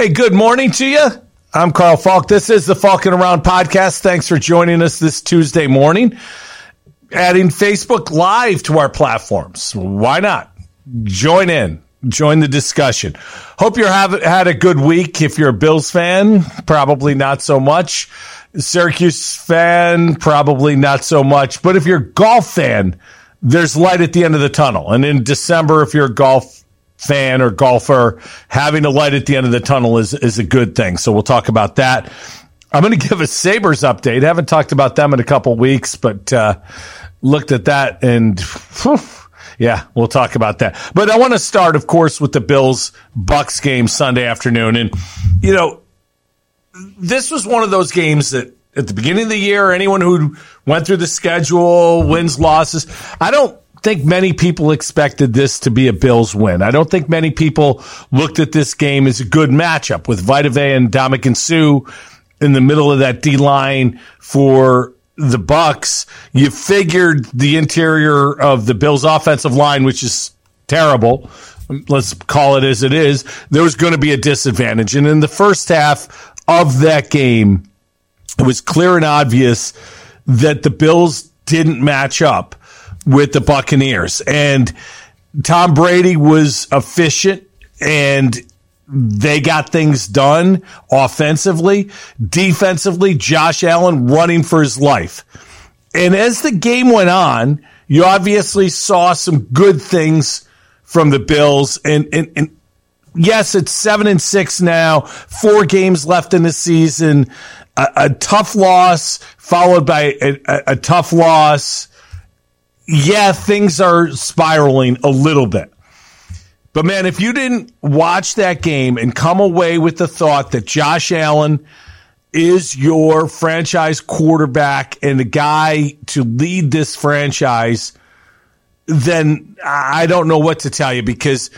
Hey, good morning to you. I'm Carl Falk. This is the Falcon Around podcast. Thanks for joining us this Tuesday morning. Adding Facebook Live to our platforms. Why not? Join in. Join the discussion. Hope you're have had a good week. If you're a Bills fan, probably not so much. Syracuse fan, probably not so much. But if you're a golf fan, there's light at the end of the tunnel. And in December, if you're a golf fan or golfer, having a light at the end of the tunnel is, is a good thing. So we'll talk about that. I'm going to give a Sabres update. I haven't talked about them in a couple weeks, but uh, looked at that and whew, yeah, we'll talk about that. But I want to start, of course, with the Bills Bucks game Sunday afternoon. And, you know, this was one of those games that at the beginning of the year, anyone who went through the schedule, wins, losses, I don't think many people expected this to be a Bills win. I don't think many people looked at this game as a good matchup with Vita Vea and Ndamukong Suh in the middle of that D line for the Bucks. You figured the interior of the Bills offensive line, which is terrible, let's call it as it is, there was going to be a disadvantage. And in the first half of that game, it was clear and obvious that the Bills didn't match up with the Buccaneers. And Tom Brady was efficient and they got things done offensively. Defensively, Josh Allen running for his life. And as the game went on, you obviously saw some good things from the Bills. And, and, and yes, it's seven and six now, four games left in the season, a, a tough loss followed by a, a, a tough loss yeah, things are spiraling a little bit. But man, if you didn't watch that game and come away with the thought that Josh Allen is your franchise quarterback and the guy to lead this franchise, then I don't know what to tell you because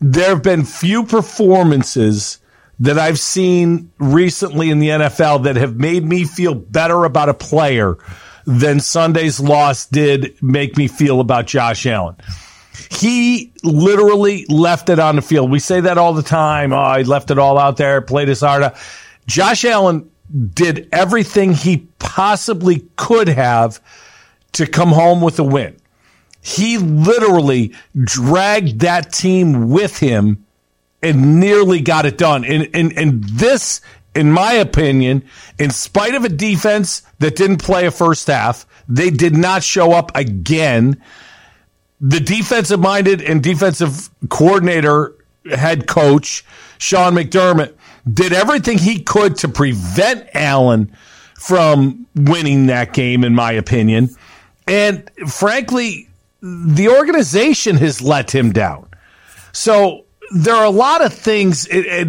there have been few performances that I've seen recently in the NFL that have made me feel better about a player than Sunday's loss did make me feel about Josh Allen. He literally left it on the field. We say that all the time. Oh, he left it all out there, played his heart out. Josh Allen did everything he possibly could have to come home with a win. He literally dragged that team with him and nearly got it done. And, and, and this in my opinion, in spite of a defense that didn't play a first half, they did not show up again. The defensive minded and defensive coordinator, head coach, Sean McDermott, did everything he could to prevent Allen from winning that game, in my opinion. And frankly, the organization has let him down. So there are a lot of things. It, it,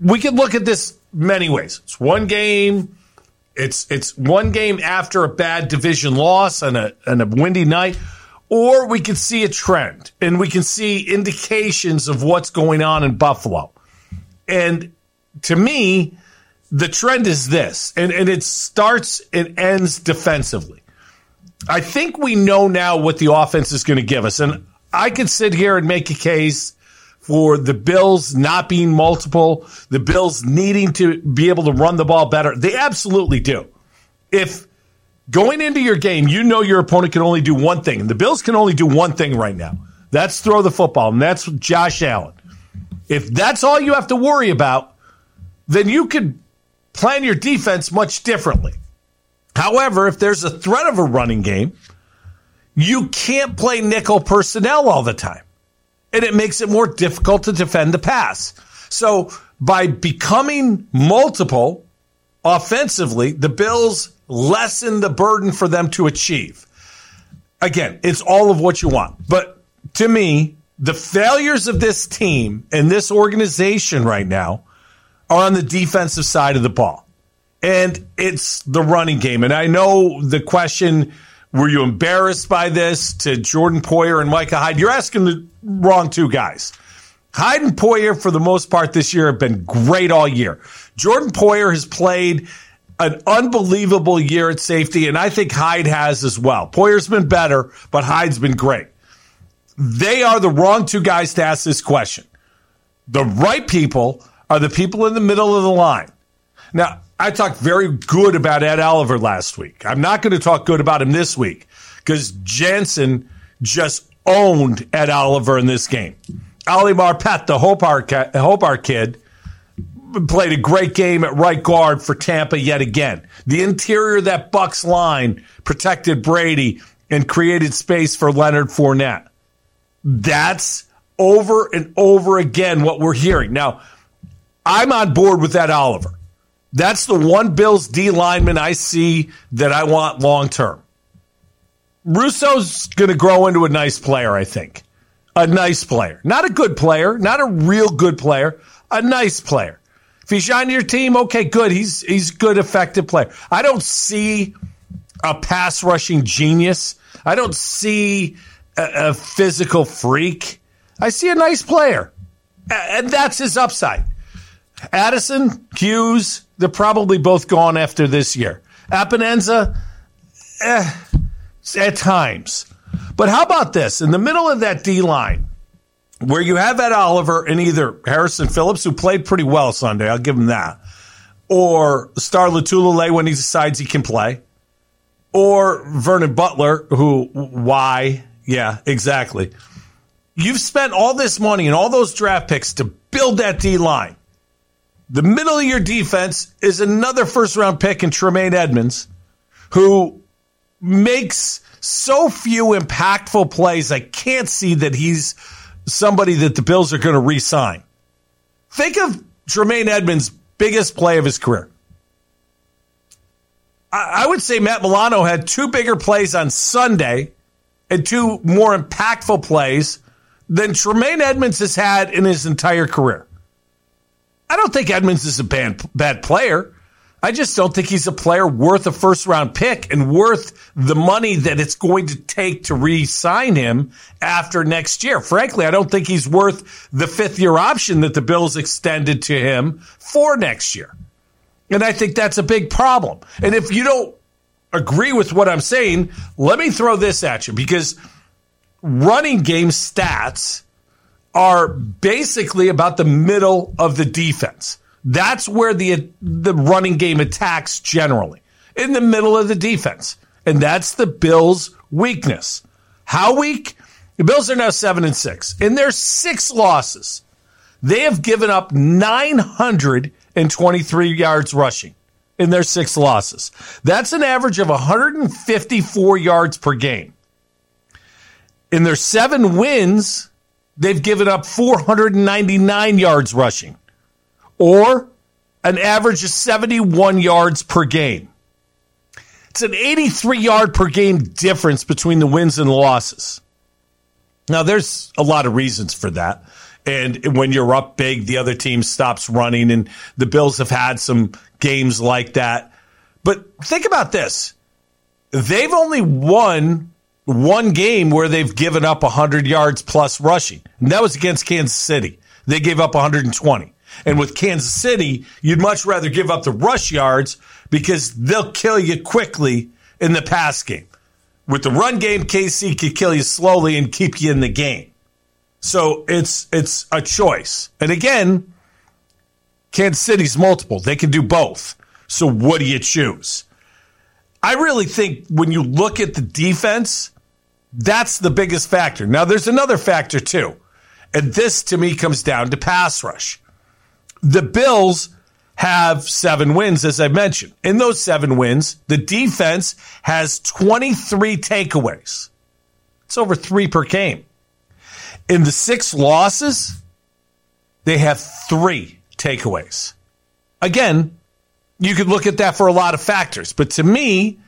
we could look at this many ways. It's one game. It's it's one game after a bad division loss and a and a windy night, or we can see a trend and we can see indications of what's going on in Buffalo. And to me, the trend is this, and, and it starts and ends defensively. I think we know now what the offense is going to give us. And I could sit here and make a case for the Bills not being multiple, the Bills needing to be able to run the ball better. They absolutely do. If going into your game, you know your opponent can only do one thing, and the Bills can only do one thing right now. That's throw the football, and that's Josh Allen. If that's all you have to worry about, then you could plan your defense much differently. However, if there's a threat of a running game, you can't play nickel personnel all the time and it makes it more difficult to defend the pass. So by becoming multiple offensively, the Bills lessen the burden for them to achieve. Again, it's all of what you want. But to me, the failures of this team and this organization right now are on the defensive side of the ball. And it's the running game. And I know the question were you embarrassed by this to Jordan Poyer and Micah Hyde? You're asking the wrong two guys. Hyde and Poyer, for the most part this year, have been great all year. Jordan Poyer has played an unbelievable year at safety, and I think Hyde has as well. Poyer's been better, but Hyde's been great. They are the wrong two guys to ask this question. The right people are the people in the middle of the line. Now, I talked very good about Ed Oliver last week. I'm not going to talk good about him this week because Jensen just owned Ed Oliver in this game. Ali Marpet, the Hobart, kid, played a great game at right guard for Tampa yet again. The interior of that Bucks line protected Brady and created space for Leonard Fournette. That's over and over again what we're hearing. Now, I'm on board with that Oliver. That's the one Bills D lineman I see that I want long term. Rousseau's going to grow into a nice player, I think. A nice player. Not a good player, not a real good player, a nice player. If he's on your team, okay, good. He's he's good, effective player. I don't see a pass rushing genius. I don't see a, a physical freak. I see a nice player, and that's his upside. Addison, Hughes, they're probably both gone after this year. Epenesa, eh, at times. But how about this? In the middle of that D line, where you have Ed Oliver and either Harrison Phillips, who played pretty well Sunday, I'll give him that, or Star Lotulelei when he decides he can play, or Vernon Butler, who, why? Yeah, exactly. You've spent all this money and all those draft picks to build that D line. The middle of your defense is another first round pick in Tremaine Edmunds, who makes so few impactful plays. I can't see that he's somebody that the Bills are going to re sign. Think of Tremaine Edmunds' biggest play of his career. I would say Matt Milano had two bigger plays on Sunday and two more impactful plays than Tremaine Edmunds has had in his entire career. I don't think Edmunds is a bad, bad player. I just don't think he's a player worth a first round pick and worth the money that it's going to take to re sign him after next year. Frankly, I don't think he's worth the fifth year option that the Bills extended to him for next year. And I think that's a big problem. And if you don't agree with what I'm saying, let me throw this at you because running game stats are basically about the middle of the defense. That's where the the running game attacks generally in the middle of the defense, and that's the Bills' weakness. How weak? The Bills are now seven and six. In their six losses, they have given up 923 yards rushing in their six losses. That's an average of 154 yards per game. In their seven wins, they've given up 499 yards rushing or an average of 71 yards per game. It's an 83 yard per game difference between the wins and losses. Now, there's a lot of reasons for that. And when you're up big, the other team stops running, and the Bills have had some games like that. But think about this they've only won one game where they've given up 100 yards plus rushing, and that was against Kansas City. They gave up 120. And with Kansas City, you'd much rather give up the rush yards because they'll kill you quickly in the pass game. With the run game, KC could kill you slowly and keep you in the game. So it's it's a choice. And again, Kansas City's multiple. They can do both. So what do you choose? I really think when you look at the defense, that's the biggest factor. Now there's another factor too. And this to me comes down to pass rush. The Bills have seven wins, as I mentioned. In those seven wins, the defense has 23 takeaways. It's over three per game. In the six losses, they have three takeaways. Again, you could look at that for a lot of factors, but to me,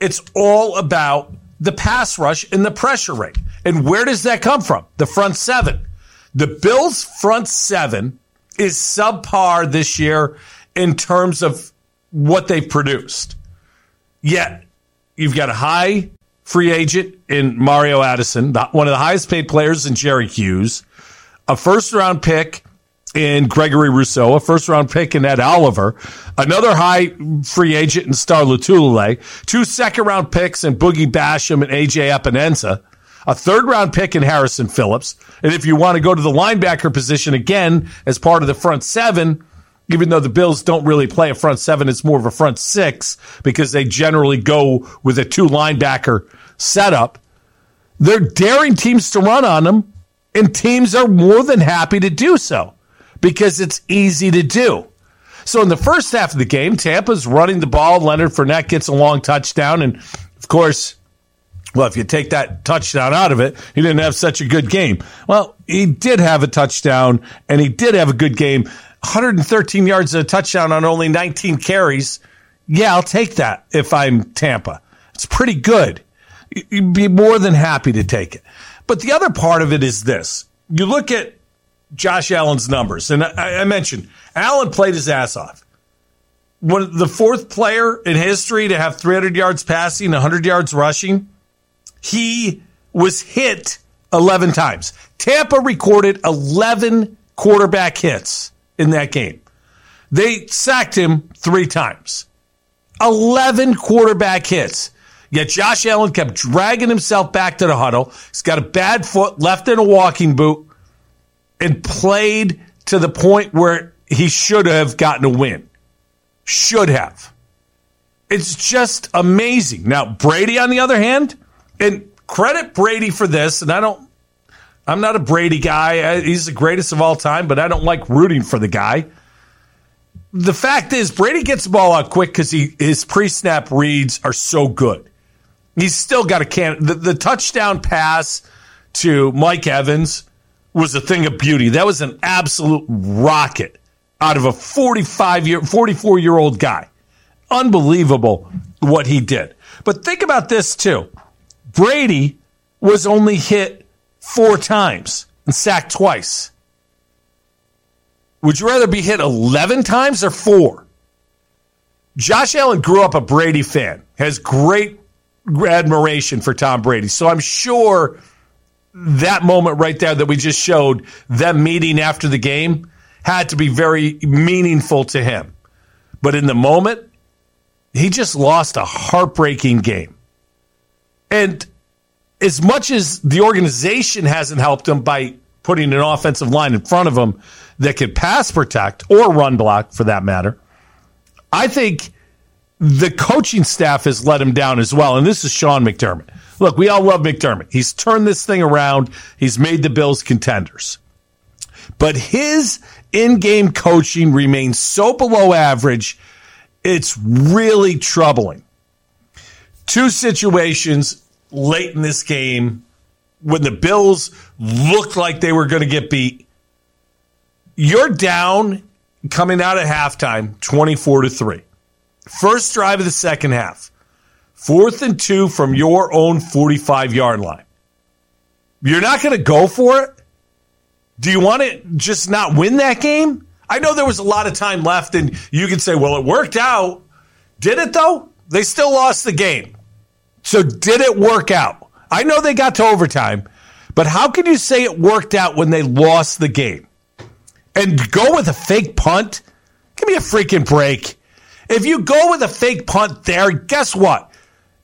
it's all about the pass rush and the pressure rate. And where does that come from? The front seven. The Bills' front seven is subpar this year in terms of what they've produced. Yet, you've got a high free agent in Mario Addison, one of the highest paid players in Jerry Hughes, a first round pick in Gregory Rousseau, a first round pick in Ed Oliver, another high free agent in Star Lotulelei, two second round picks in Boogie Basham and AJ Epenesa, a third round pick in Harrison Phillips. And if you want to go to the linebacker position again as part of the front seven, even though the Bills don't really play a front seven, it's more of a front six because they generally go with a two linebacker setup. They're daring teams to run on them, and teams are more than happy to do so because it's easy to do. So in the first half of the game, Tampa's running the ball. Leonard Fournette gets a long touchdown. And of course, well, if you take that touchdown out of it, he didn't have such a good game. Well, he did have a touchdown and he did have a good game. 113 yards and a touchdown on only 19 carries. Yeah, I'll take that if I'm Tampa. It's pretty good. You'd be more than happy to take it. But the other part of it is this. You look at Josh Allen's numbers, and I, I mentioned Allen played his ass off. One, the fourth player in history to have 300 yards passing, 100 yards rushing, he was hit 11 times. Tampa recorded 11 quarterback hits in that game. They sacked him three times. 11 quarterback hits. Yet Josh Allen kept dragging himself back to the huddle. He's got a bad foot, left in a walking boot, and played to the point where he should have gotten a win. Should have. It's just amazing. Now, Brady, on the other hand, and credit Brady for this, and I don't, I'm not a Brady guy. He's the greatest of all time, but I don't like rooting for the guy. The fact is, Brady gets the ball out quick because his pre snap reads are so good. He's still got a can. The, the touchdown pass to Mike Evans was a thing of beauty. That was an absolute rocket out of a 45 year, 44 year old guy. Unbelievable what he did. But think about this too. Brady was only hit four times and sacked twice. Would you rather be hit 11 times or four? Josh Allen grew up a Brady fan, has great admiration for Tom Brady. So I'm sure that moment right there that we just showed, them meeting after the game, had to be very meaningful to him. But in the moment, he just lost a heartbreaking game. And as much as the organization hasn't helped him by putting an offensive line in front of him that could pass protect or run block for that matter, I think the coaching staff has let him down as well. And this is Sean McDermott. Look, we all love McDermott. He's turned this thing around. He's made the Bills contenders. But his in-game coaching remains so below average, it's really troubling. Two situations late in this game when the Bills looked like they were going to get beat. You're down coming out of halftime 24 to 3. First drive of the second half. Fourth and 2 from your own 45-yard line. You're not going to go for it? Do you want to just not win that game? I know there was a lot of time left, and you can say, well, it worked out. Did it, though? They still lost the game. So, did it work out? I know they got to overtime, but how can you say it worked out when they lost the game? And go with a fake punt? Give me a freaking break. If you go with a fake punt there, guess what?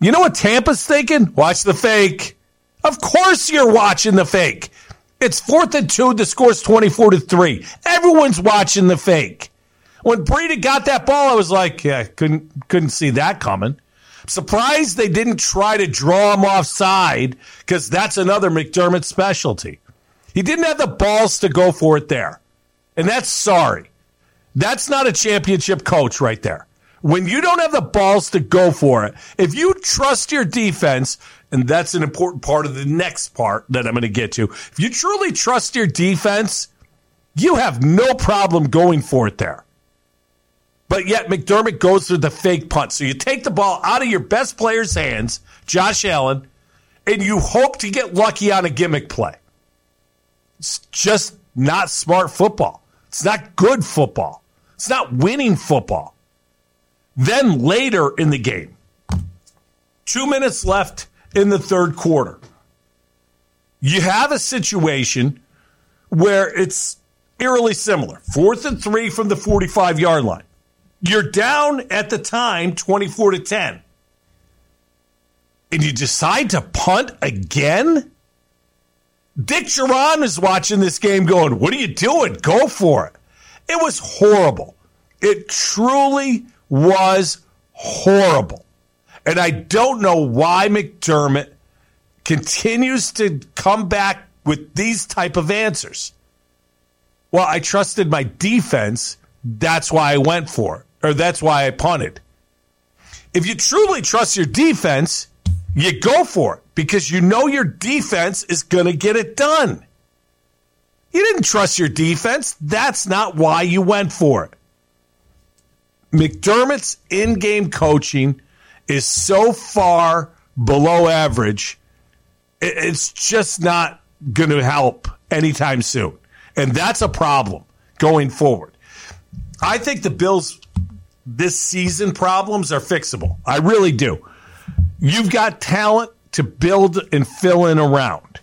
You know what Tampa's thinking? Watch the fake. Of course you're watching the fake. It's fourth and two. The score's 24 to three. Everyone's watching the fake. When Breida got that ball, I was like, yeah, couldn't, couldn't see that coming. Surprised they didn't try to draw him offside because that's another McDermott specialty. He didn't have the balls to go for it there. And that's sorry. That's not a championship coach right there. When you don't have the balls to go for it, if you trust your defense, and that's an important part of the next part that I'm going to get to. If you truly trust your defense, you have no problem going for it there. But yet McDermott goes for the fake punt. So you take the ball out of your best player's hands, Josh Allen, and you hope to get lucky on a gimmick play. It's just not smart football. It's not good football. It's not winning football. Then later in the game, two minutes left in the third quarter. You have a situation where it's eerily similar. Fourth and three from the 45 yard line. You're down at the time 24 to 10. And you decide to punt again? Dick Jauron is watching this game going, What are you doing? Go for it. It was horrible. It truly was horrible. And I don't know why McDermott continues to come back with these type of answers. Well, I trusted my defense. That's why I went for it, or that's why I punted. If you truly trust your defense, you go for it because you know your defense is going to get it done. You didn't trust your defense. That's not why you went for it. McDermott's in game coaching is so far below average, it's just not going to help anytime soon. And that's a problem going forward. I think the Bills' this season problems are fixable. I really do. You've got talent to build and fill in around.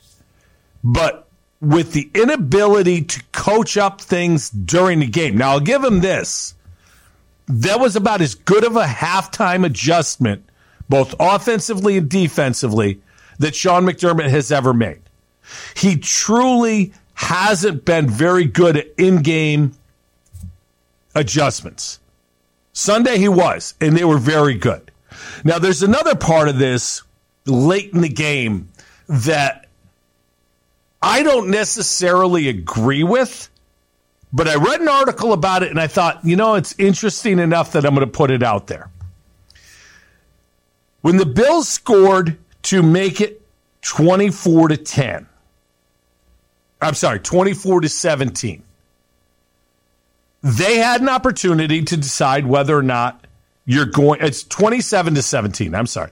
But with the inability to coach up things during the game, now I'll give him this. That was about as good of a halftime adjustment, both offensively and defensively, that Sean McDermott has ever made. He truly hasn't been very good at in game adjustments. Sunday he was, and they were very good. Now, there's another part of this late in the game that I don't necessarily agree with, but I read an article about it and I thought, you know, it's interesting enough that I'm going to put it out there. When the Bills scored to make it 24 to 10, I'm sorry, 24 to 17. They had an opportunity to decide whether or not you're going. It's 27 to 17. I'm sorry.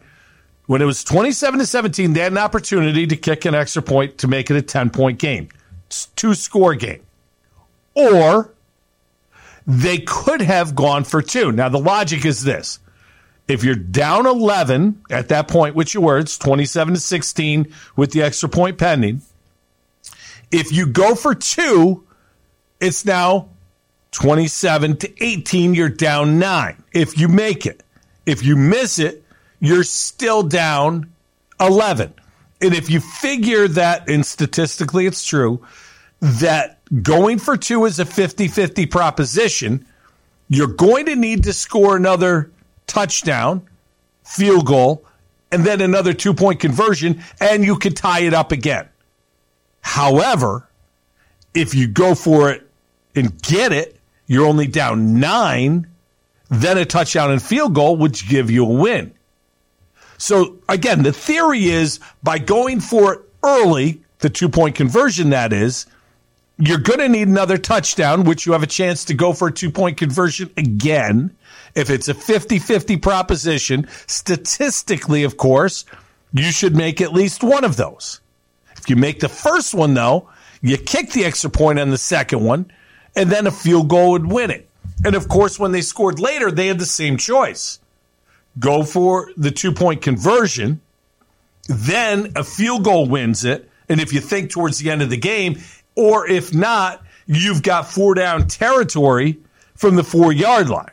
When it was 27 to 17, they had an opportunity to kick an extra point to make it a 10 point game, It's two score game. Or they could have gone for two. Now, the logic is this if you're down 11 at that point, which you were, it's 27 to 16 with the extra point pending if you go for two, it's now 27 to 18. You're down nine if you make it. If you miss it, you're still down 11. And if you figure that, and statistically it's true, that going for two is a 50 50 proposition, you're going to need to score another touchdown, field goal, and then another two point conversion, and you could tie it up again. However, if you go for it and get it, you're only down nine, then a touchdown and field goal would give you a win. So again, the theory is by going for it early, the two point conversion that is, you're going to need another touchdown, which you have a chance to go for a two point conversion again. If it's a 50 50 proposition, statistically, of course, you should make at least one of those. If you make the first one, though, you kick the extra point on the second one, and then a field goal would win it. And of course, when they scored later, they had the same choice go for the two point conversion, then a field goal wins it. And if you think towards the end of the game, or if not, you've got four down territory from the four yard line.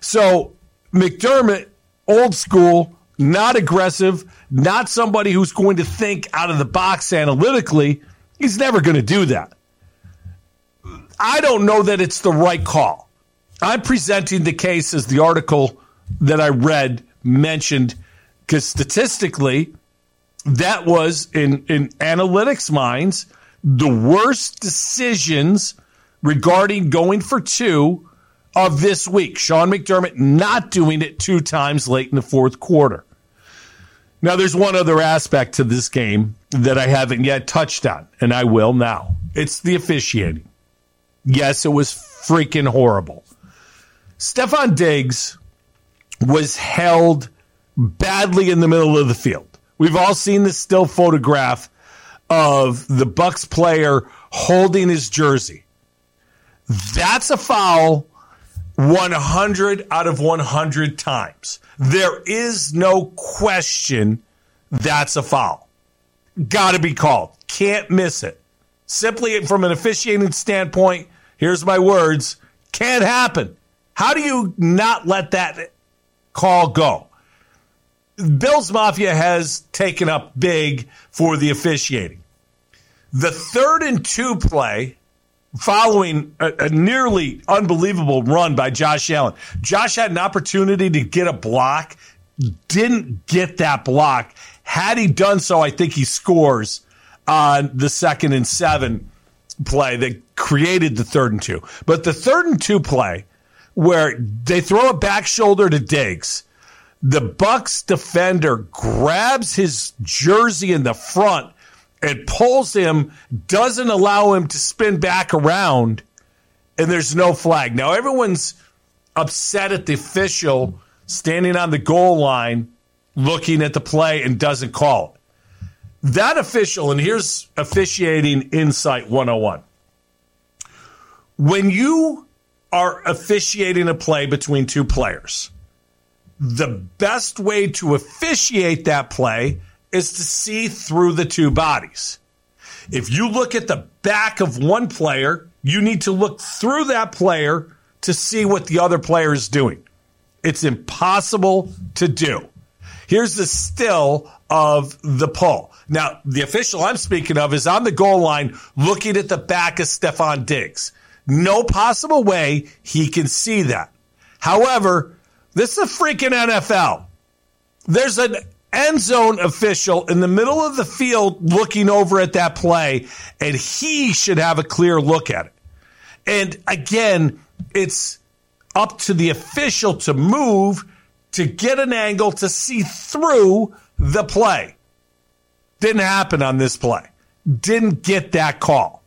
So McDermott, old school, not aggressive, not somebody who's going to think out of the box analytically. He's never going to do that. I don't know that it's the right call. I'm presenting the case as the article that I read mentioned, because statistically, that was in, in analytics minds the worst decisions regarding going for two of this week. Sean McDermott not doing it two times late in the fourth quarter. Now, there's one other aspect to this game that I haven't yet touched on, and I will now. It's the officiating. Yes, it was freaking horrible. Stefon Diggs was held badly in the middle of the field. We've all seen the still photograph of the Bucks player holding his jersey. That's a foul 100 out of 100 times. There is no question that's a foul. Got to be called. Can't miss it. Simply from an officiating standpoint, here's my words can't happen. How do you not let that call go? Bills Mafia has taken up big for the officiating. The third and two play following a, a, nearly unbelievable run by Josh Allen. Josh had an opportunity to get a block, didn't get that block. Had he done so, I think he scores on the second and seven play that created the third and two. But the third and two play where they throw a back shoulder to Diggs, the Bucks defender grabs his jersey in the front and pulls him, doesn't allow him to spin back around, and there's no flag. Now everyone's upset at the official standing on the goal line looking at the play and doesn't call it. That official, and here's officiating insight 101. When you are officiating a play between two players, the best way to officiate that play is to see through the two bodies. If you look at the back of one player, you need to look through that player to see what the other player is doing. It's impossible to do. Here's the still of the pull. Now, the official I'm speaking of is on the goal line looking at the back of Stefon Diggs. No possible way he can see that. However, this is a freaking NFL. There's an end zone official in the middle of the field looking over at that play, and he should have a clear look at it. And again, it's up to the official to move to get an angle to see through the play. Didn't happen on this play. Didn't get that call.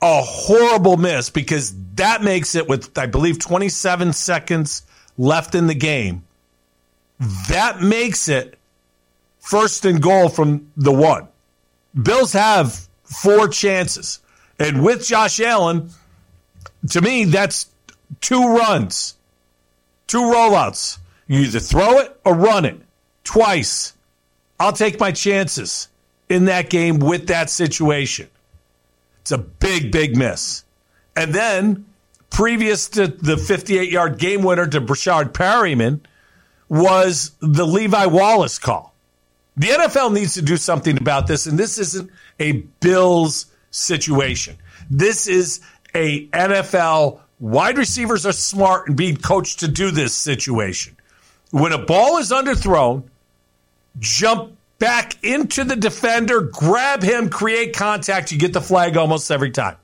A horrible miss because that makes it with, I believe, 27 seconds left in the game. That makes it first and goal from the one. Bills have four chances. And with Josh Allen, to me, that's two runs, two rollouts. You either throw it or run it twice. I'll take my chances in that game with that situation. It's a big, big miss. And then, previous to the 58 yard game winner to Breshad Perriman, was the Levi Wallace call. The NFL needs to do something about this, and this isn't a Bills situation. This is a NFL wide receivers are smart and being coached to do this situation. When a ball is underthrown, jump back into the defender, grab him, create contact, you get the flag almost every time.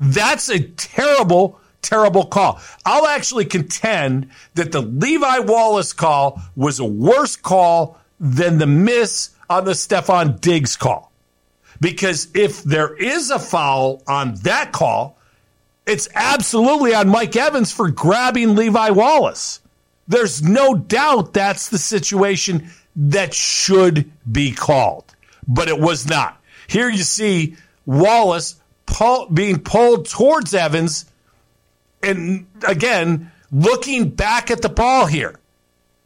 That's a terrible, terrible call. I'll actually contend that the Levi Wallace call was a worse call than the miss on the Stefon Diggs call. Because if there is a foul on that call, it's absolutely on Mike Evans for grabbing Levi Wallace. There's no doubt that's the situation that should be called, but it was not. Here you see Wallace pull, being pulled towards Evans, and again, looking back at the ball here.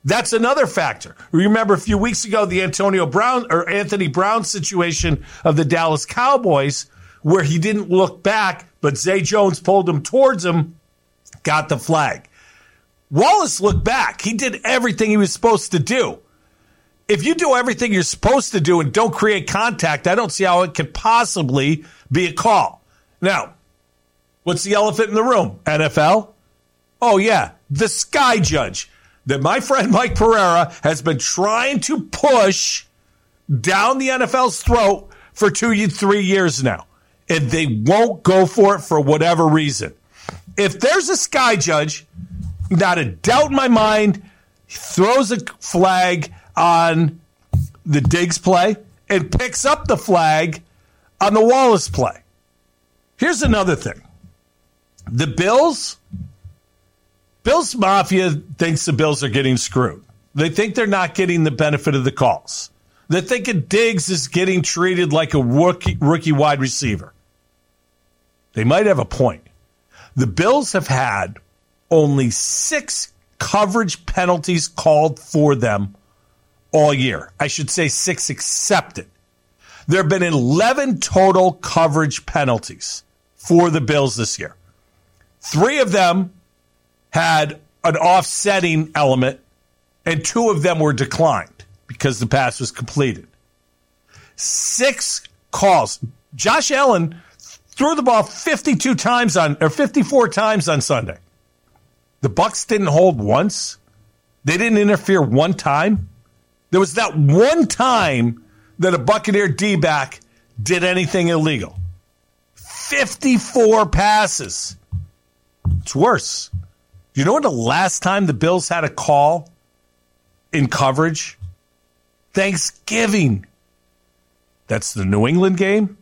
That's another factor. Remember a few weeks ago the Antonio Brown or Anthony Brown situation of the Dallas Cowboys where he didn't look back, but Zay Jones pulled him towards him, got the flag. Wallace looked back. He did everything he was supposed to do. If you do everything you're supposed to do and don't create contact, I don't see how it could possibly be a call. Now, what's the elephant in the room? NFL? Oh, yeah, the sky judge that my friend Mike Pereira has been trying to push down the NFL's throat for two, three years now. And they won't go for it for whatever reason. If there's a sky judge not a doubt in my mind, throws a flag on the Diggs play and picks up the flag on the Wallace play. Here's another thing. The Bills, Bills Mafia thinks the Bills are getting screwed. They think they're not getting the benefit of the calls. They're thinking Diggs is getting treated like a rookie, rookie wide receiver. They might have a point. The Bills have had only six coverage penalties called for them all year. I should say six accepted. There have been 11 total coverage penalties for the Bills this year. Three of them had an offsetting element, and two of them were declined because the pass was completed. Six calls. Josh Allen threw the ball 52 times on or 54 times on Sunday. The Bucks didn't hold once. They didn't interfere one time. There was that one time that a Buccaneer D back did anything illegal. 54 passes. It's worse. You know when the last time the Bills had a call in coverage? Thanksgiving. That's the New England game.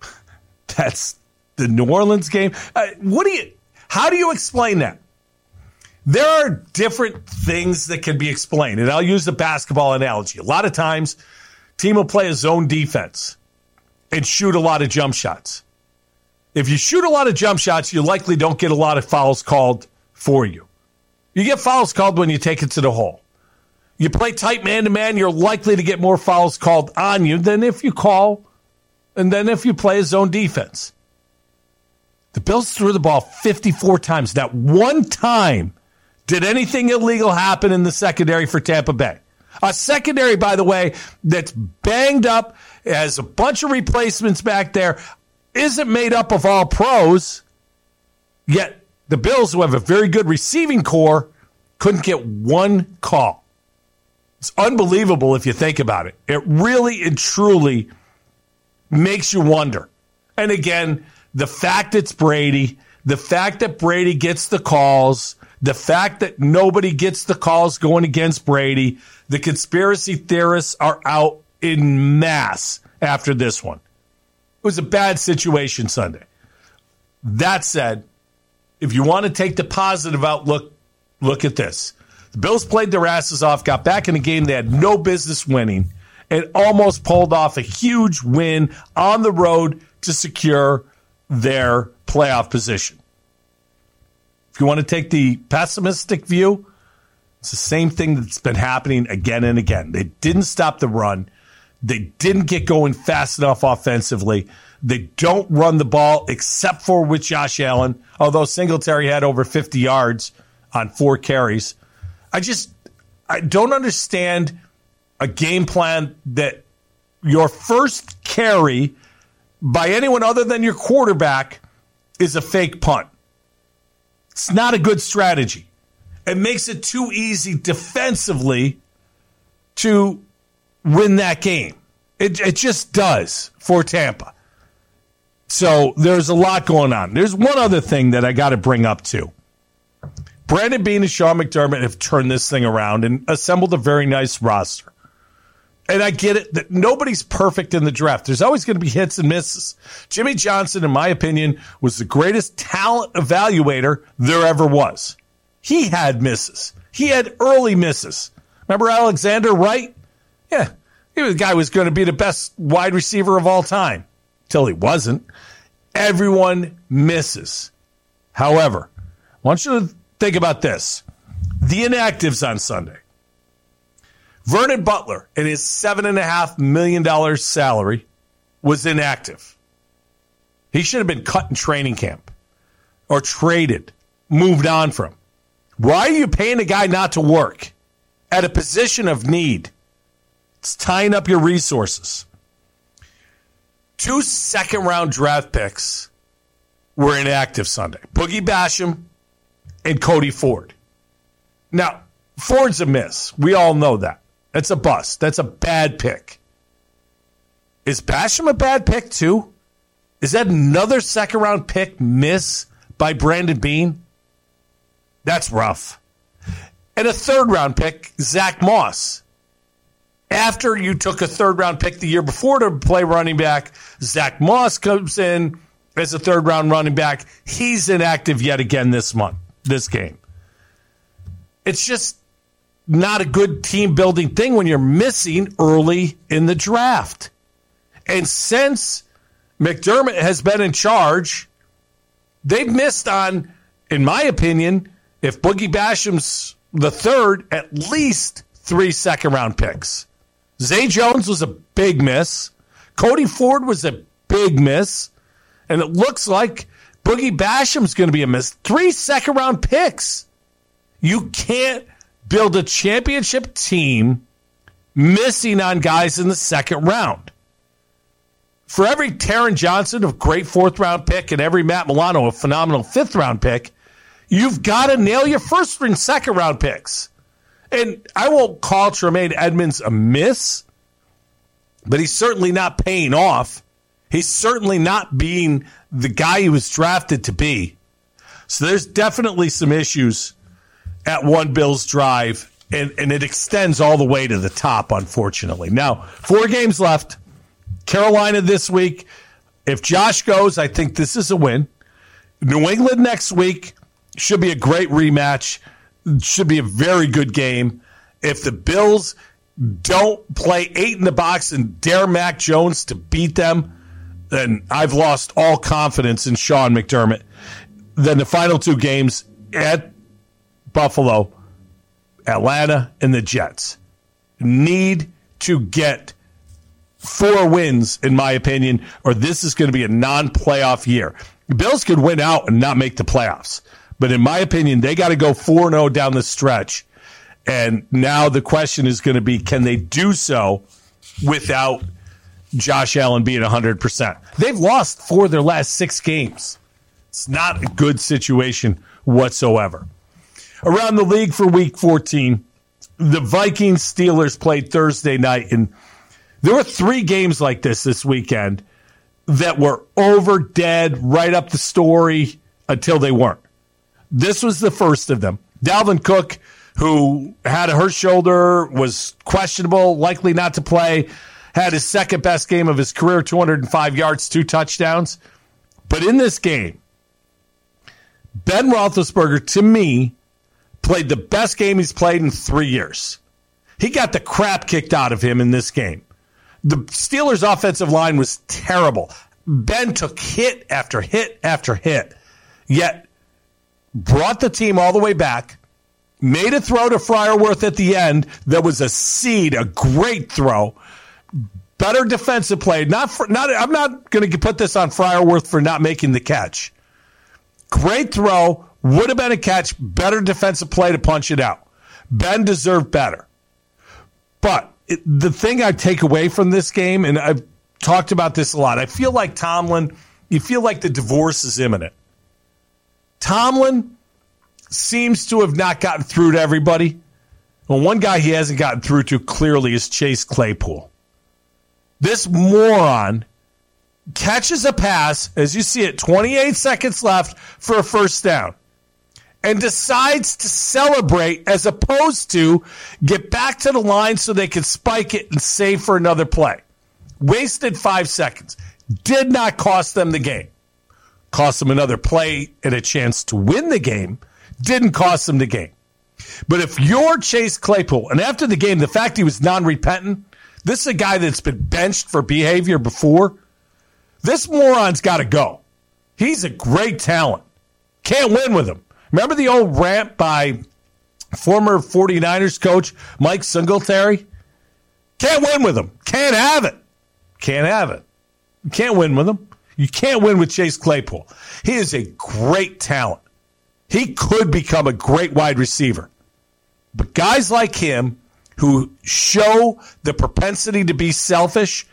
That's the New Orleans game. Uh, what do you? How do you explain that? There are different things that can be explained, and I'll use the basketball analogy. A lot of times, team will play a zone defense and shoot a lot of jump shots. If you shoot a lot of jump shots, you likely don't get a lot of fouls called for you. You get fouls called when you take it to the hole. You play tight man to man, you're likely to get more fouls called on you than if you call and then if you play a zone defense. The Bills threw the ball 54 times. That one time did anything illegal happen in the secondary for Tampa Bay. A secondary, by the way, that's banged up, has a bunch of replacements back there, isn't made up of all pros, yet the Bills, who have a very good receiving corps, couldn't get one call. It's unbelievable if you think about it. It really and truly makes you wonder. And again, the fact it's Brady, the fact that Brady gets the calls, the fact that nobody gets the calls going against Brady, the conspiracy theorists are out in mass after this one. It was a bad situation Sunday. That said, if you want to take the positive outlook, look at this. The Bills played their asses off, got back in a game they had no business winning, and almost pulled off a huge win on the road to secure their playoff position. If you want to take the pessimistic view, it's the same thing that's been happening again and again. They didn't stop the run. They didn't get going fast enough offensively. They don't run the ball except for with Josh Allen, although Singletary had over 50 yards on four carries. I just I don't understand a game plan that your first carry by anyone other than your quarterback is a fake punt. It's not a good strategy. It makes it too easy defensively to win that game. It, it just does for Tampa. So there's a lot going on. There's one other thing that I got to bring up too. Brandon Beane and Sean McDermott have turned this thing around and assembled a very nice roster and I get it that nobody's perfect in the draft. There's always going to be hits and misses. Jimmy Johnson, in my opinion, was the greatest talent evaluator there ever was. He had misses. He had early misses. Remember Alexander Wright? Yeah, he was the guy who was going to be the best wide receiver of all time till he wasn't. Everyone misses. However, I want you to think about this: the inactives on Sunday. Vernon Butler and his $7.5 million salary was inactive. He should have been cut in training camp or traded, moved on from. Why are you paying a guy not to work at a position of need? It's tying up your resources. Two second round draft picks were inactive Sunday Boogie Basham and Cody Ford. Now, Ford's a miss. We all know that. That's a bust. That's a bad pick. Is Basham a bad pick too? Is that another second round pick miss by Brandon Beane? That's rough. And a third round pick, Zach Moss. After you took a third round pick the year before to play running back, Zach Moss comes in as a third round running back. He's inactive yet again this month, this game. It's just not a good team building thing when you're missing early in the draft. And since McDermott has been in charge, they've missed on, in my opinion, if Boogie Basham's the third, at least three second round picks. Zay Jones was a big miss. Cody Ford was a big miss. And it looks like Boogie Basham's going to be a miss. Three second round picks. You can't build a championship team missing on guys in the second round. For every Taron Johnson, a great fourth round pick, and every Matt Milano, a phenomenal fifth round pick, you've got to nail your first and second round picks. And I won't call Tremaine Edmunds a miss, but he's certainly not paying off. He's certainly not being the guy he was drafted to be. So there's definitely some issues at one Bills drive, and, and it extends all the way to the top, unfortunately. Now, four games left. Carolina this week. If Josh goes, I think this is a win. New England next week should be a great rematch should be a very good game. If the Bills don't play eight in the box and dare Mac Jones to beat them, then I've lost all confidence in Sean McDermott. Then the final two games at Buffalo, Atlanta, and the Jets need to get four wins, in my opinion, or this is going to be a non playoff year. The Bills could win out and not make the playoffs. But in my opinion, they got to go 4 0 down the stretch. And now the question is going to be can they do so without Josh Allen being 100%? They've lost four of their last six games. It's not a good situation whatsoever. Around the league for week 14, the Vikings Steelers played Thursday night, and there were three games like this this weekend that were over dead, right up the story until they weren't. This was the first of them. Dalvin Cook, who had a hurt shoulder, was questionable, likely not to play, had his second best game of his career 205 yards, two touchdowns. But in this game, Ben Roethlisberger, to me, played the best game he's played in three years. He got the crap kicked out of him in this game. The Steelers' offensive line was terrible. Ben took hit after hit after hit. Yet brought the team all the way back, made a throw to Freiermuth at the end that was a seed, a great throw. Better defensive play. Not for, not. I'm not going to put this on Freiermuth for not making the catch. Great throw. Would have been a catch. Better defensive play to punch it out. Ben deserved better. But it, the thing I take away from this game, and I've talked about this a lot, I feel like Tomlin, you feel like the divorce is imminent. Tomlin seems to have not gotten through to everybody. Well, one guy he hasn't gotten through to clearly is Chase Claypool. This moron catches a pass, as you see it, 28 seconds left for a first down, and decides to celebrate as opposed to get back to the line so they can spike it and save for another play. Wasted five seconds. Did not cost them the game cost them another play and a chance to win the game, didn't cost them the game. But if you're Chase Claypool, and after the game, the fact he was non repentant, this is a guy that's been benched for behavior before. This moron's got to go. He's a great talent. Can't win with him. Remember the old rant by former 49ers coach Mike Singletary? Can't win with him. Can't have it. Can't have it. Can't win with him. You can't win with Chase Claypool. He is a great talent. He could become a great wide receiver. But guys like him who show the propensity to be selfish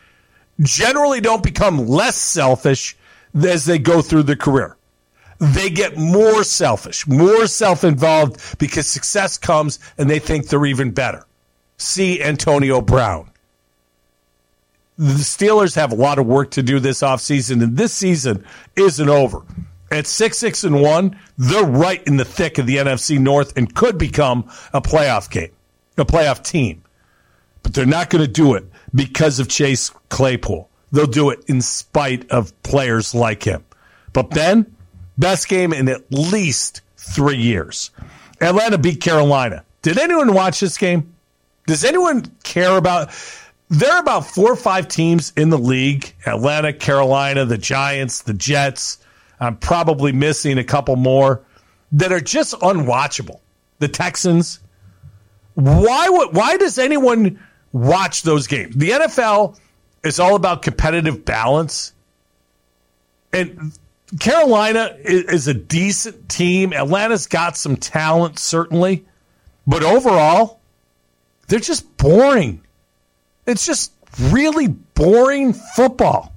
generally don't become less selfish as they go through their career. They get more selfish, more self involved because success comes and they think they're even better. See Antonio Brown the Steelers have a lot of work to do this offseason, and this season isn't over. At six, six, and one, they're right in the thick of the NFC North and could become a playoff game, a playoff team. But they're not going to do it because of Chase Claypool. They'll do it in spite of players like him. But Ben, best game in at least three years. Atlanta beat Carolina. Did anyone watch this game? Does anyone care about? There are about four or five teams in the league Atlanta, Carolina, the Giants, the Jets. I'm probably missing a couple more that are just unwatchable. The Texans. Why would, why does anyone watch those games? The NFL is all about competitive balance. And Carolina is a decent team. Atlanta's got some talent, certainly. But overall, they're just boring. It's just really boring football.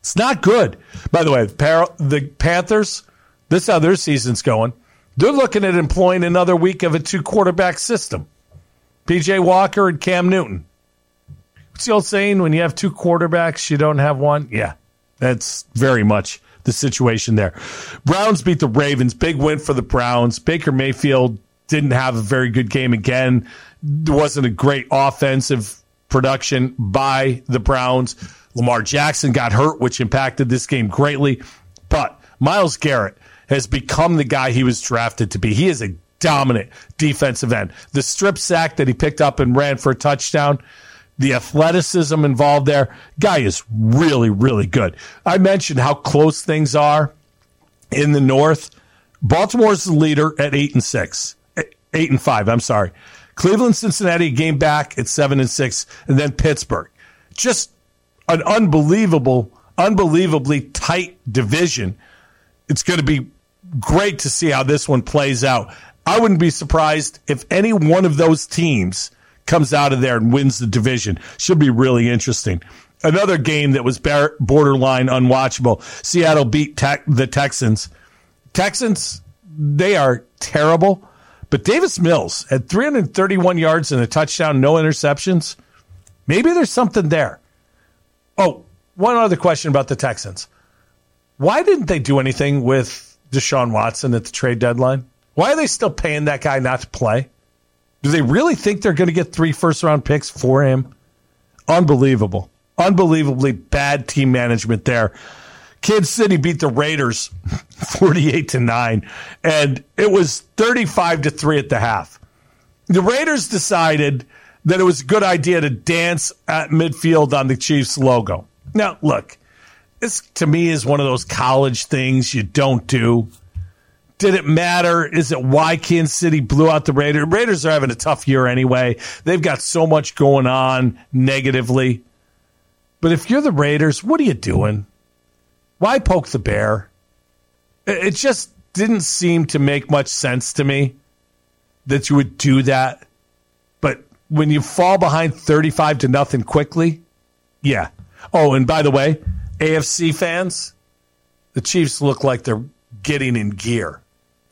It's not good. By the way, the Panthers, this how their season's going. They're looking at employing another week of a two quarterback system. PJ Walker and Cam Newton. What's the old saying? When you have two quarterbacks, you don't have one? Yeah, that's very much the situation there. Browns beat the Ravens. Big win for the Browns. Baker Mayfield didn't have a very good game again. There wasn't a great offensive production by the Browns. Lamar Jackson got hurt, which impacted this game greatly. But Myles Garrett has become the guy he was drafted to be. He is a dominant defensive end. The strip sack that he picked up and ran for a touchdown, the athleticism involved there, guy is really, really good. I mentioned how close things are in the North. Baltimore's the leader at eight and six, eight and five. I'm sorry. Cleveland, Cincinnati, game back at seven and six, and then Pittsburgh. Just an unbelievable, unbelievably tight division. It's going to be great to see how this one plays out. I wouldn't be surprised if any one of those teams comes out of there and wins the division. Should be really interesting. Another game that was borderline unwatchable. Seattle beat te- the Texans. Texans, they are terrible, but Davis Mills had 331 yards and a touchdown, no interceptions. Maybe there's something there. Oh, one other question about the Texans. Why didn't they do anything with Deshaun Watson at the trade deadline? Why are they still paying that guy not to play? Do they really think they're going to get three first round picks for him? Unbelievable. Unbelievably bad team management there. Kansas City beat the Raiders 48 to 9 and it was 35 to 3 at the half. The Raiders decided that it was a good idea to dance at midfield on the Chiefs logo. Now, look, this to me is one of those college things you don't do. Did it matter? Is it why Kansas City blew out the Raiders? Raiders are having a tough year anyway. They've got so much going on negatively. But if you're the Raiders, what are you doing? Why poke the bear? It just didn't seem to make much sense to me that you would do that. But when you fall behind 35 to nothing quickly, yeah. Oh, and by the way, AFC fans, the Chiefs look like they're getting in gear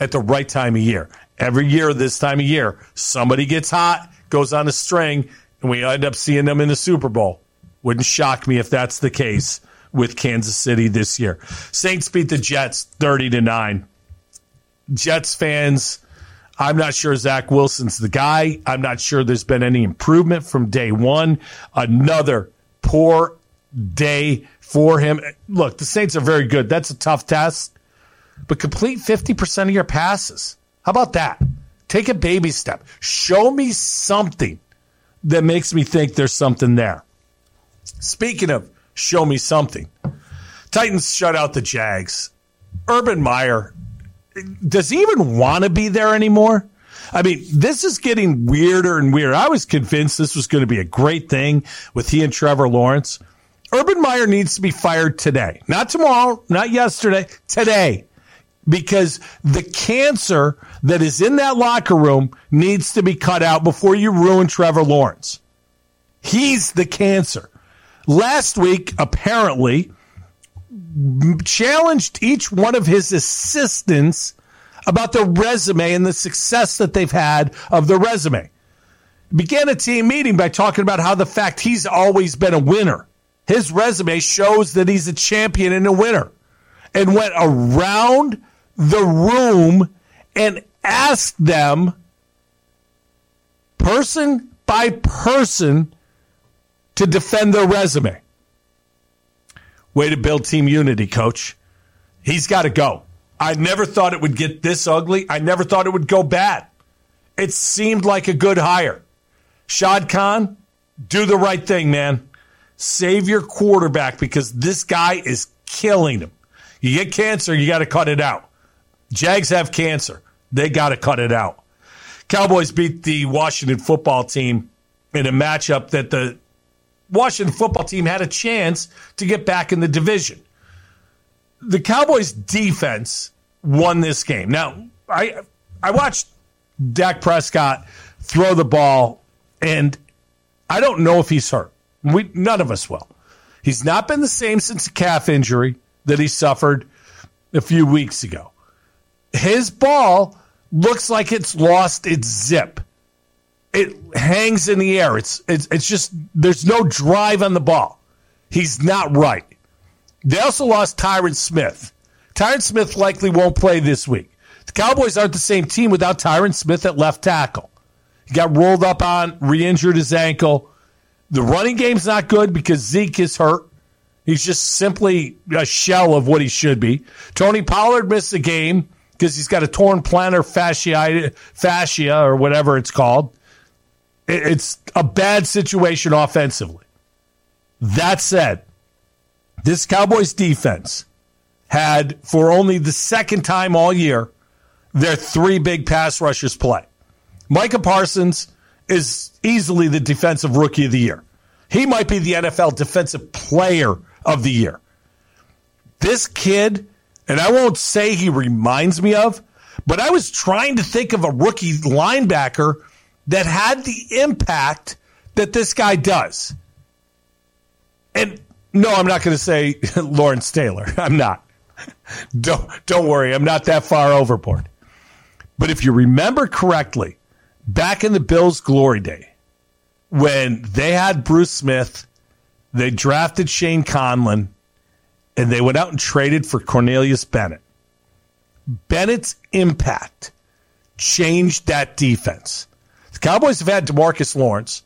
at the right time of year. Every year, this time of year, somebody gets hot, goes on a string, and we end up seeing them in the Super Bowl. Wouldn't shock me if that's the case with Kansas City this year. Saints beat the Jets 30 to 9. Jets fans, I'm not sure Zach Wilson's the guy. I'm not sure there's been any improvement from day one. Another poor day for him. Look, the Saints are very good. That's a tough test but complete 50% of your passes. How about that? Take a baby step. Show me something that makes me think there's something there. Speaking of show me something, Titans shut out the Jags. Urban Meyer, does he even want to be there anymore? I mean, this is getting weirder and weirder. I was convinced this was going to be a great thing with he and Trevor Lawrence. Urban Meyer needs to be fired today, not tomorrow, not yesterday, today because the cancer that is in that locker room needs to be cut out before you ruin Trevor Lawrence. He's the cancer. Last week, apparently, challenged each one of his assistants about the resume and the success that they've had of the resume. Began a team meeting by talking about how the fact he's always been a winner. His resume shows that he's a champion and a winner. And went around the room and asked them person by person to defend their resume. Way to build team unity, coach. He's got to go. I never thought it would get this ugly. I never thought it would go bad. It seemed like a good hire. Shad Khan, do the right thing, man. Save your quarterback because this guy is killing him. You get cancer, you got to cut it out. Jags have cancer. They got to cut it out. Cowboys beat the Washington football team in a matchup that the Washington football team had a chance to get back in the division. The Cowboys defense won this game. Now, I I watched Dak Prescott throw the ball and I don't know if he's hurt. We none of us will. He's not been the same since the calf injury that he suffered a few weeks ago. His ball looks like it's lost its zip. It hangs in the air. It's it's it's just there's no drive on the ball. He's not right. They also lost Tyron Smith. Tyron Smith likely won't play this week. The Cowboys aren't the same team without Tyron Smith at left tackle. He got rolled up on, re injured his ankle. The running game's not good because Zeke is hurt. He's just simply a shell of what he should be. Tony Pollard missed the game because he's got a torn plantar fascia, fascia or whatever it's called. It's a bad situation offensively. That said, this Cowboys defense had, for only the second time all year, their three big pass rushers play. Micah Parsons is easily the defensive rookie of the year. He might be the NFL defensive player of the year. This kid, and I won't say he reminds me of, but I was trying to think of a rookie linebacker that had the impact that this guy does. And no, I'm not going to say Lawrence Taylor. I'm not. Don't don't worry, I'm not that far overboard. But if you remember correctly, back in the Bills' glory day, when they had Bruce Smith, they drafted Shane Conlan, and they went out and traded for Cornelius Bennett. Bennett's impact changed that defense. The Cowboys have had Demarcus Lawrence.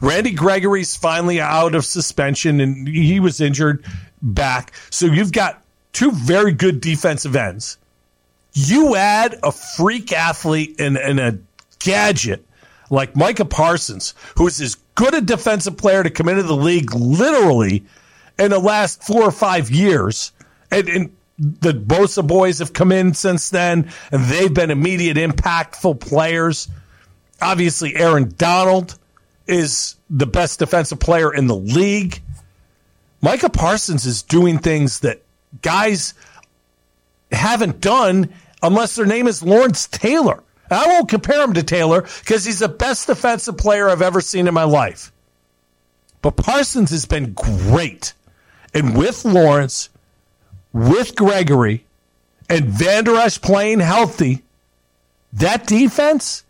Randy Gregory's finally out of suspension and he was injured back. So you've got two very good defensive ends. You add a freak athlete and, and a gadget like Micah Parsons, who's as good a defensive player to come into the league literally in the last four or five years. And, and the Bosa boys have come in since then, and they've been immediate impactful players. Obviously, Aaron Donald is the best defensive player in the league. Micah Parsons is doing things that guys haven't done unless their name is Lawrence Taylor. I won't compare him to Taylor because he's the best defensive player I've ever seen in my life. But Parsons has been great. And with Lawrence, with Gregory, and Vander Esch playing healthy, that defense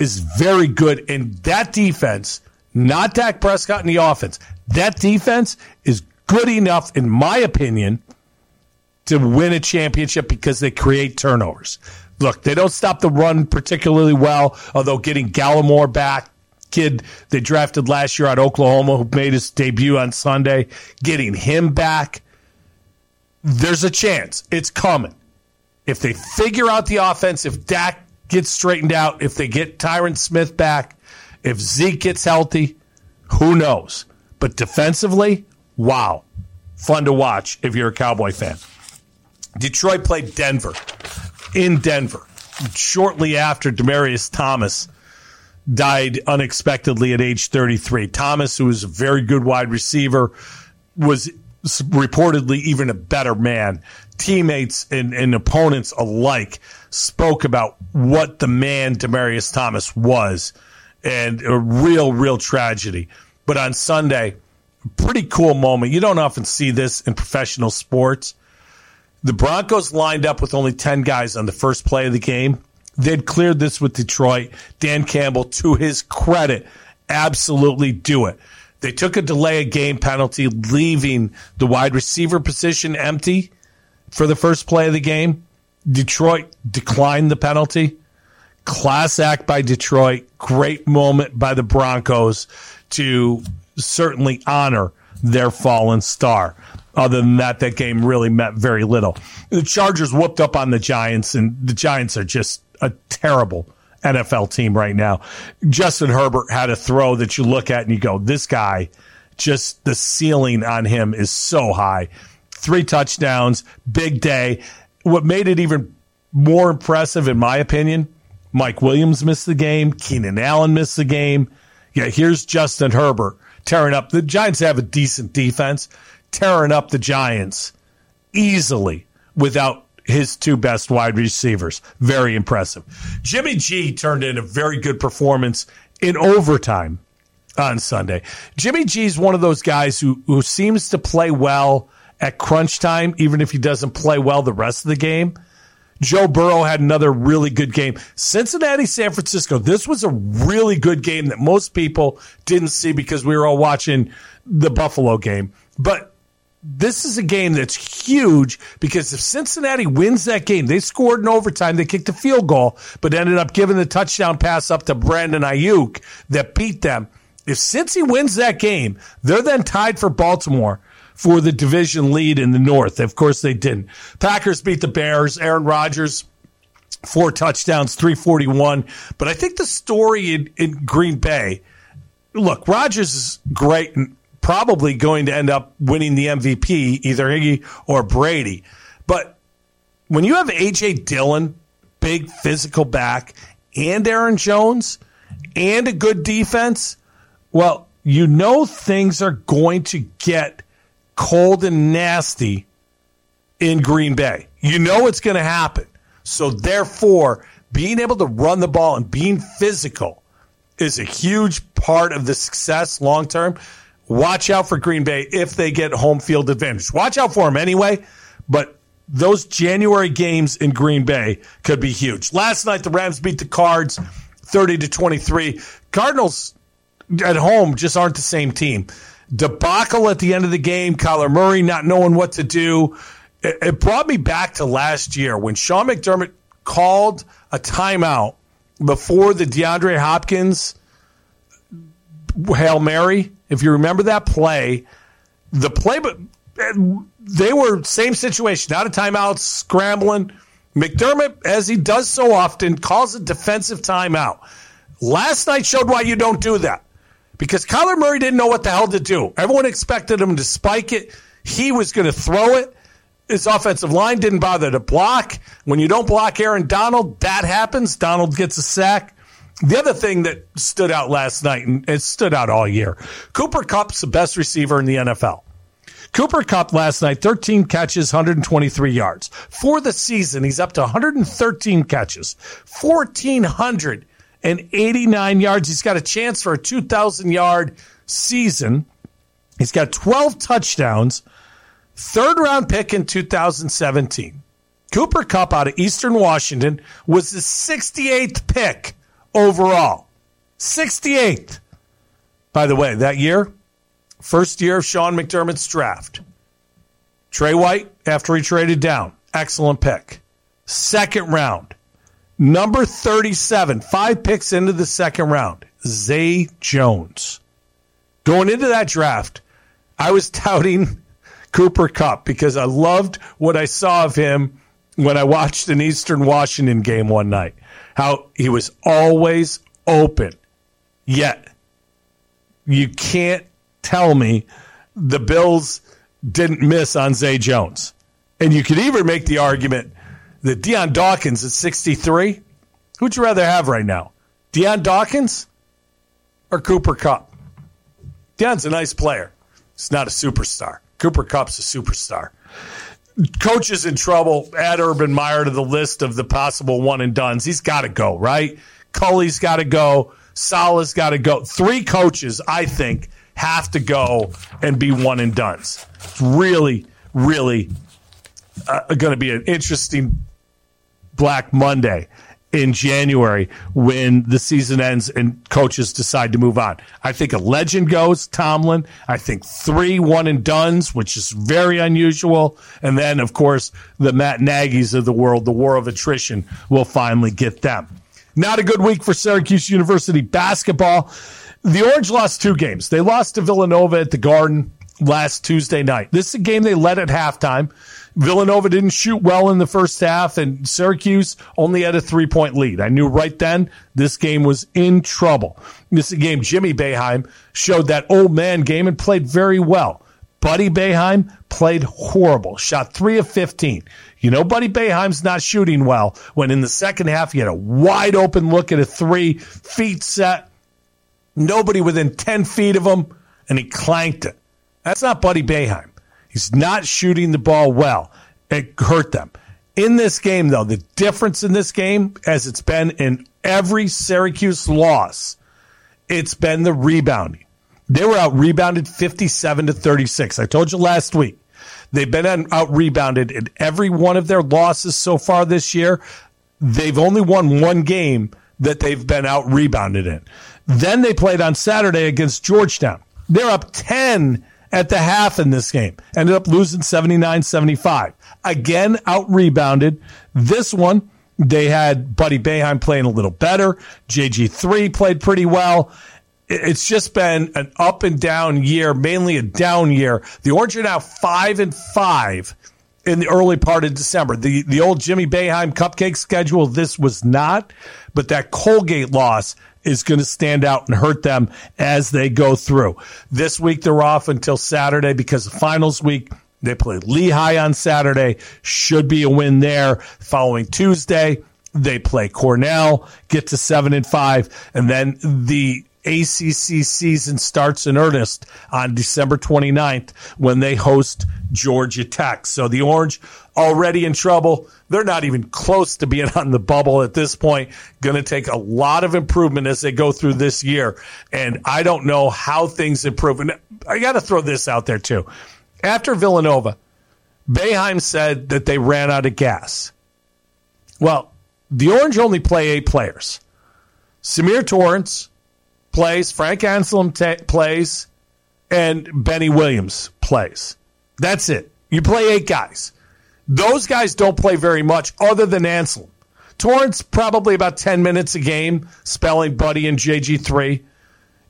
is very good. And that defense, not Dak Prescott in the offense, that defense is good enough, in my opinion, to win a championship because they create turnovers. Look, they don't stop the run particularly well, although getting Gallimore back, kid they drafted last year out Oklahoma who made his debut on Sunday, getting him back, there's a chance. It's coming. If they figure out the offense, if Dak gets straightened out, if they get Tyron Smith back, if Zeke gets healthy, who knows? But defensively, wow. Fun to watch if you're a Cowboy fan. Detroit played Denver in Denver shortly after Demaryius Thomas died unexpectedly at age 33. Thomas, who was a very good wide receiver, was reportedly even a better man. Teammates and, and opponents alike spoke about what the man Demaryius Thomas was and a real, real tragedy. But on Sunday, pretty cool moment. You don't often see this in professional sports. The Broncos lined up with only 10 guys on the first play of the game. They'd cleared this with Detroit. Dan Campbell, to his credit, absolutely do it. They took a delay of game penalty, leaving the wide receiver position empty for the first play of the game. Detroit declined the penalty. Class act by Detroit. Great moment by the Broncos to certainly honor their fallen star. Other than that, that game really meant very little. The Chargers whooped up on the Giants, and the Giants are just a terrible NFL team right now. Justin Herbert had a throw that you look at and you go, this guy, just the ceiling on him is so high. Three touchdowns, big day. What made it even more impressive, in my opinion, Mike Williams missed the game. Keenan Allen missed the game. Yeah, here's Justin Herbert tearing up. The Giants have a decent defense, tearing up the Giants easily without his two best wide receivers. Very impressive. Jimmy G turned in a very good performance in overtime on Sunday. Jimmy G is one of those guys who, who seems to play well at crunch time, even if he doesn't play well the rest of the game. Joe Burrow had another really good game. Cincinnati, San Francisco. This was a really good game that most people didn't see because we were all watching the Buffalo game. But this is a game that's huge because if Cincinnati wins that game, they scored in overtime, they kicked a field goal, but ended up giving the touchdown pass up to Brandon Aiyuk that beat them. If Cincy wins that game, they're then tied for Baltimore for the division lead in the North. Of course, they didn't. Packers beat the Bears. Aaron Rodgers, four touchdowns, 341. But I think the story in, in Green Bay, look, Rodgers is great and probably going to end up winning the MVP, either Iggy or Brady. But when you have A.J. Dillon, big physical back, and Aaron Jones, and a good defense, well, you know things are going to get cold and nasty in Green Bay. You know it's going to happen. So, therefore, being able to run the ball and being physical is a huge part of the success long term. Watch out for Green Bay if they get home field advantage. Watch out for them anyway, but those January games in Green Bay could be huge. Last night, the Rams beat the Cards 30 to 23. Cardinals at home just aren't the same team. Debacle at the end of the game, Kyler Murray not knowing what to do. It, it brought me back to last year when Sean McDermott called a timeout before the DeAndre Hopkins Hail Mary. If you remember that play, the play, but eh, they were same situation, out of timeout, scrambling. McDermott, as he does so often, calls a defensive timeout. Last night showed why you don't do that because Kyler Murray didn't know what the hell to do. Everyone expected him to spike it. He was going to throw it. His offensive line didn't bother to block. When you don't block Aaron Donald, that happens. Donald gets a sack. The other thing that stood out last night, and it stood out all year, Cooper Kupp's the best receiver in the NFL. Cooper Kupp last night, 13 catches, 123 yards. For the season, he's up to 113 catches, 1,400 and 89 yards. He's got a chance for a 2,000 yard season. He's got 12 touchdowns, third round pick in 2017. Cooper Kupp out of Eastern Washington was the 68th pick overall. 68th. By the way, that year, first year of Sean McDermott's draft. Tre White, after he traded down, excellent pick. Second round, Number 37, five picks into the second round, Zay Jones. Going into that draft, I was touting Cooper Kupp because I loved what I saw of him when I watched an Eastern Washington game one night. How he was always open. Yet, you can't tell me the Bills didn't miss on Zay Jones. And you could even make the argument that Dion Dawkins at 63. Who'd you rather have right now? Dion Dawkins or Cooper Kupp? Dion's a nice player. He's not a superstar. Cooper Kupp's a superstar. Coach is in trouble. Add Urban Meyer to the list of the possible one and dones. He's got to go, right? Culley's got to go. Saleh's got to go. Three coaches, I think, have to go and be one and dones. It's really, really uh, going to be an interesting Black Monday in January when the season ends and coaches decide to move on. I think a legend goes, Tomlin. I think three one and duns, which is very unusual. And then, of course, the Matt Nagy's of the world, the war of attrition, will finally get them. Not a good week for Syracuse University basketball. The Orange lost two games. They lost to Villanova at the Garden last Tuesday night. This is a game they led at halftime. Villanova didn't shoot well in the first half, and Syracuse only had a three point lead. I knew right then this game was in trouble. This game Jimmy Boeheim showed that old man game and played very well. Buddy Boeheim played horrible, shot three of 15. You know, Buddy Boeheim's not shooting well when in the second half he had a wide open look at a three, feet set, nobody within 10 feet of him, and he clanked it. That's not Buddy Boeheim. He's not shooting the ball well. It hurt them. In this game, though, the difference in this game, as it's been in every Syracuse loss, it's been the rebounding. They were out rebounded 57 to 36. I told you last week. They've been out rebounded in every one of their losses so far this year. They've only won one game that they've been out rebounded in. Then they played on Saturday against Georgetown. They're up 10 at the half in this game. Ended up losing 79 75. Again, out rebounded. This one, they had Buddy Boeheim playing a little better. JG3 played pretty well. It's just been an up and down year, mainly a down year. The Orange are now five and five in the early part of December. The the old Jimmy Boeheim cupcake schedule, this was not, but that Colgate loss is going to stand out and hurt them as they go through. This week they're off until Saturday because of finals week. They play Lehigh on Saturday. Should be a win there. Following Tuesday, they play Cornell, get to seven and five, and then the ACC season starts in earnest on December 29th when they host Georgia Tech. So the Orange already in trouble. They're not even close to being on the bubble at this point. Going to take a lot of improvement as they go through this year. And I don't know how things improve. And I got to throw this out there too. After Villanova, Boeheim said that they ran out of gas. Well, the Orange only play eight players. Symir Torrence, plays, Frank Anselem t- plays, and Benny Williams plays. That's it. You play eight guys. Those guys don't play very much other than Anselem. Torrence, probably about 10 minutes a game, spelling Buddy and JG3.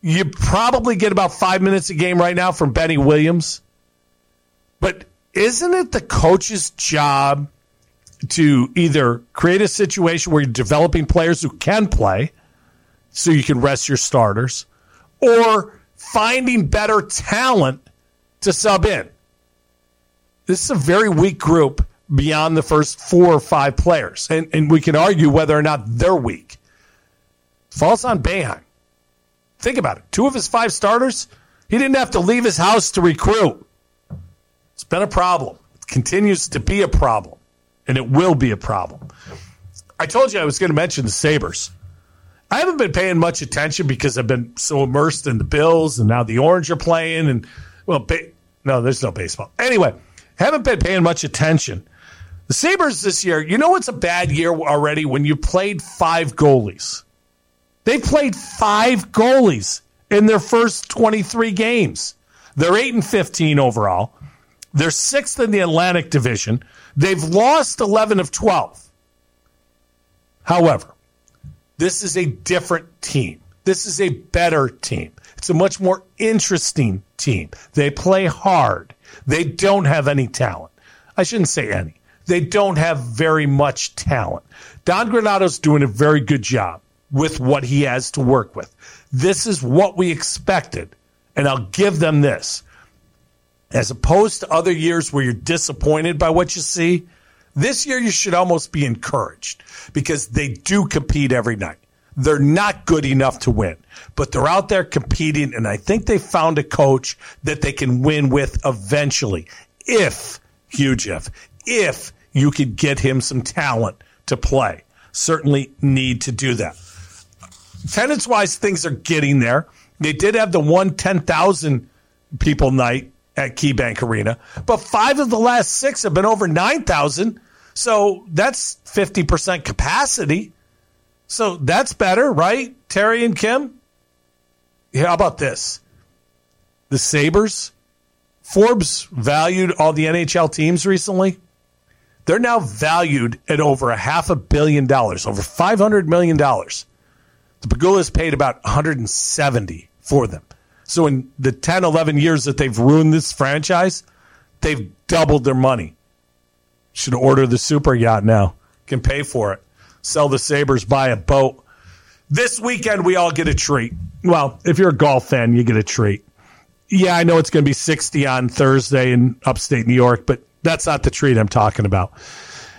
You probably get about five minutes a game right now from Benny Williams. But isn't it the coach's job to either create a situation where you're developing players who can play so you can rest your starters, or finding better talent to sub in. This is a very weak group beyond the first four or five players. And, and we can argue whether or not they're weak. Falls on Boeheim. Think about it. Two of his five starters, he didn't have to leave his house to recruit. It's been a problem. It continues to be a problem. And it will be a problem. I told you I was going to mention the Sabres. I haven't been paying much attention because I've been so immersed in the Bills and now the Orange are playing and well, ba- no, there's no baseball. Anyway, haven't been paying much attention. The Sabres this year, you know it's a bad year already when you played five goalies. They played five goalies in their first 23 games. They're 8 and 15 overall. They're sixth in the Atlantic Division. They've lost 11 of 12. However, this is a different team. This is a better team. It's a much more interesting team. They play hard. They don't have any talent. I shouldn't say any. They don't have very much talent. Don Granato's doing a very good job with what he has to work with. This is what we expected. And I'll give them this. As opposed to other years where you're disappointed by what you see, this year, you should almost be encouraged because they do compete every night. They're not good enough to win, but they're out there competing, and I think they found a coach that they can win with eventually. If, huge if, if you could get him some talent to play. Certainly need to do that. Attendance wise, things are getting there. They did have the one 10,000 people night at KeyBank Arena, but five of the last six have been over 9,000. So that's 50% capacity. So that's better, right? Terry and Kim? Yeah, how about this? The Sabres, Forbes valued all the NHL teams recently. They're now valued at over a half a billion dollars, over $500 million. The Pegulas paid about 170 for them. So in the 10, 11 years that they've ruined this franchise, they've doubled their money. Should order the super yacht now. Can pay for it. Sell the Sabres, buy a boat. This weekend, we all get a treat. Well, if you're a golf fan, you get a treat. Yeah, I know it's going to be 60 on Thursday in upstate New York, but that's not the treat I'm talking about.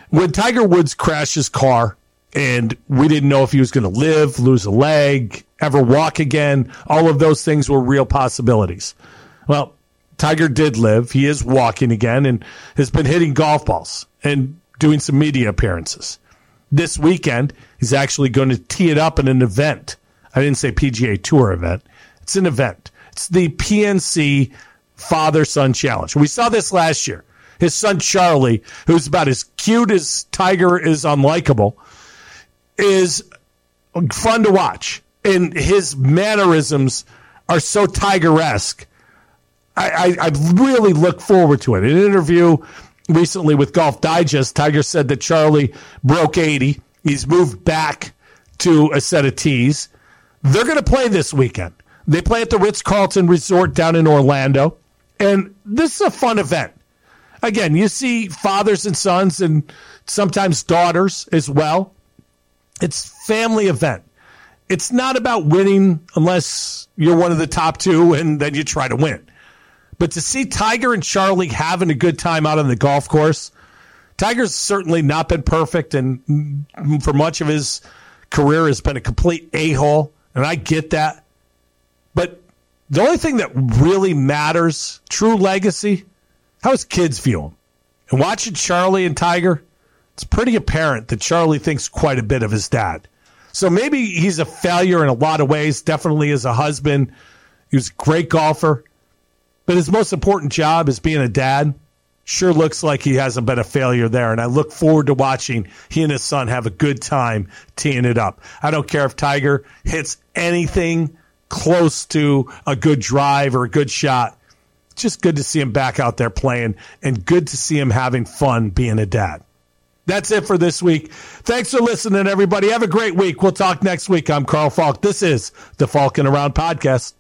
When Tiger Woods crashed his car and we didn't know if he was going to live, lose a leg, ever walk again. All of those things were real possibilities. Well, Tiger did live. He is walking again and has been hitting golf balls and doing some media appearances. This weekend, he's actually going to tee it up in an event I didn't say PGA Tour event. It's an event. It's the PNC Father Son Challenge. We saw this last year. His son Charlie, who's about as cute as Tiger is unlikable, is fun to watch. And his mannerisms are so Tiger esque. I, I, I really look forward to it. In an interview recently with Golf Digest, Tiger said that Charlie broke 80. He's moved back to a set of tees. They're going to play this weekend. They play at the Ritz Carlton Resort down in Orlando. And this is a fun event. Again, you see fathers and sons and sometimes daughters as well. It's family event. It's not about winning unless you're one of the top two and then you try to win. But to see Tiger and Charlie having a good time out on the golf course, Tiger's certainly not been perfect, and for much of his career has been a complete a hole, and I get that. But the only thing that really matters, true legacy, how his kids feel. And watching Charlie and Tiger, it's pretty apparent that Charlie thinks quite a bit of his dad. So maybe he's a failure in a lot of ways, definitely as a husband. He was a great golfer. But his most important job is being a dad. Sure looks like he hasn't been a failure there. And I look forward to watching he and his son have a good time teeing it up. I don't care if Tiger hits anything close to a good drive or a good shot. Just good to see him back out there playing and good to see him having fun being a dad. That's it for this week. Thanks for listening, everybody. Have a great week. We'll talk next week. I'm Carl Falk. This is the Falcon Around Podcast.